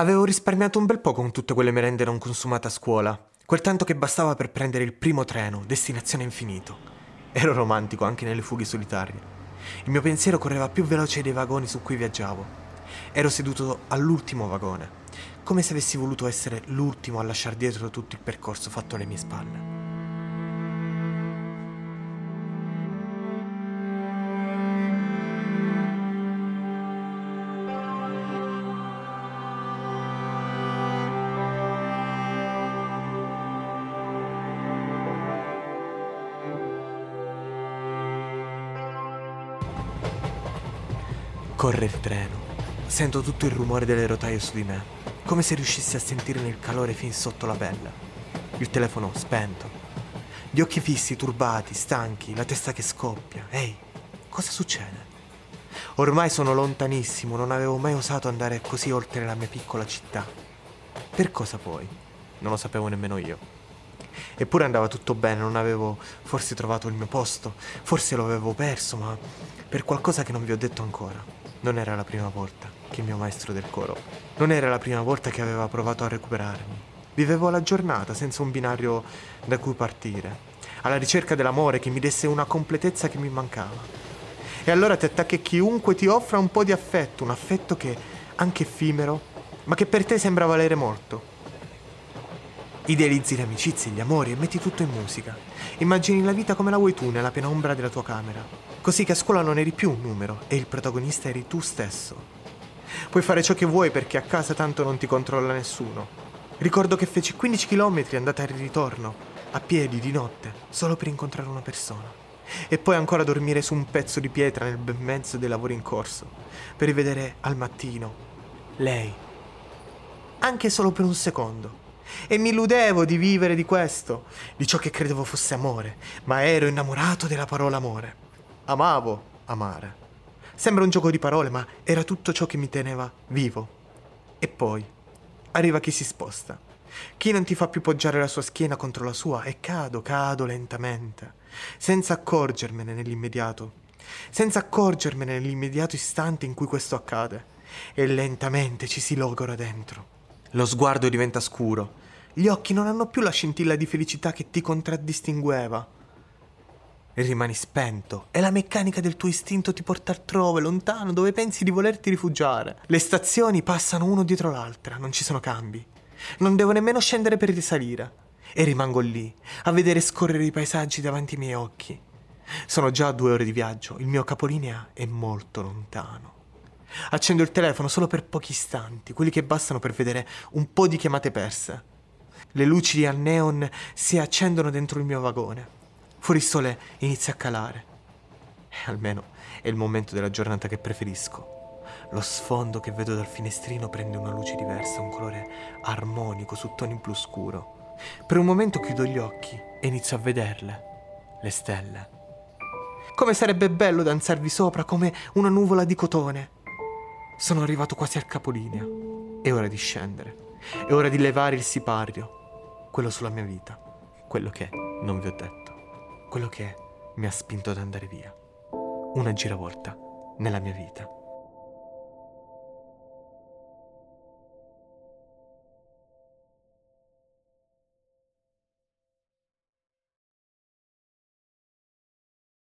Avevo risparmiato un bel po' con tutte quelle merende non consumate a scuola, quel tanto che bastava per prendere il primo treno, destinazione infinito. Ero romantico anche nelle fughe solitarie. Il mio pensiero correva più veloce dei vagoni su cui viaggiavo. Ero seduto all'ultimo vagone, come se avessi voluto essere l'ultimo a lasciare dietro tutto il percorso fatto alle mie spalle. Corre il treno. Sento tutto il rumore delle rotaie su di me, come se riuscissi a sentirne il calore fin sotto la pelle. Il telefono spento. Gli occhi fissi, turbati, stanchi, la testa che scoppia. Ehi, cosa succede? Ormai sono lontanissimo, non avevo mai osato andare così oltre la mia piccola città. Per cosa poi? Non lo sapevo nemmeno io. Eppure andava tutto bene, non avevo forse trovato il mio posto, forse lo avevo perso, ma per qualcosa che non vi ho detto ancora. Non era la prima volta che il mio maestro del coro. Non era la prima volta che aveva provato a recuperarmi. Vivevo la giornata senza un binario da cui partire, alla ricerca dell'amore che mi desse una completezza che mi mancava. E allora ti attacchi chiunque ti offra un po' di affetto, un affetto che, anche effimero, ma che per te sembra valere molto. Idealizzi le amicizie, gli amori e metti tutto in musica. Immagini la vita come la vuoi tu nella penombra della tua camera. Così che a scuola non eri più un numero e il protagonista eri tu stesso. Puoi fare ciò che vuoi perché a casa tanto non ti controlla nessuno. Ricordo che feci 15 km andata e ritorno, a piedi di notte, solo per incontrare una persona. E poi ancora dormire su un pezzo di pietra nel bel mezzo dei lavori in corso, per rivedere al mattino lei. Anche solo per un secondo e mi illudevo di vivere di questo, di ciò che credevo fosse amore, ma ero innamorato della parola amore. Amavo amare. Sembra un gioco di parole, ma era tutto ciò che mi teneva vivo. E poi arriva chi si sposta, chi non ti fa più poggiare la sua schiena contro la sua e cado, cado lentamente, senza accorgermene nell'immediato, senza accorgermene nell'immediato istante in cui questo accade, e lentamente ci si logora dentro. Lo sguardo diventa scuro. Gli occhi non hanno più la scintilla di felicità che ti contraddistingueva. E rimani spento e la meccanica del tuo istinto ti porta altrove, lontano, dove pensi di volerti rifugiare. Le stazioni passano uno dietro l'altra, non ci sono cambi. Non devo nemmeno scendere per risalire. E rimango lì, a vedere scorrere i paesaggi davanti ai miei occhi. Sono già a due ore di viaggio, il mio capolinea è molto lontano. Accendo il telefono solo per pochi istanti, quelli che bastano per vedere un po' di chiamate perse. Le luci al neon si accendono dentro il mio vagone. Fuori il sole inizia a calare. E almeno è il momento della giornata che preferisco. Lo sfondo che vedo dal finestrino prende una luce diversa, un colore armonico su toni blu scuro. Per un momento chiudo gli occhi e inizio a vederle, le stelle. Come sarebbe bello danzarvi sopra come una nuvola di cotone sono arrivato quasi al capolinea. È ora di scendere. È ora di levare il sipario. Quello sulla mia vita. Quello che non vi ho detto. Quello che mi ha spinto ad andare via. Una giravolta nella mia vita.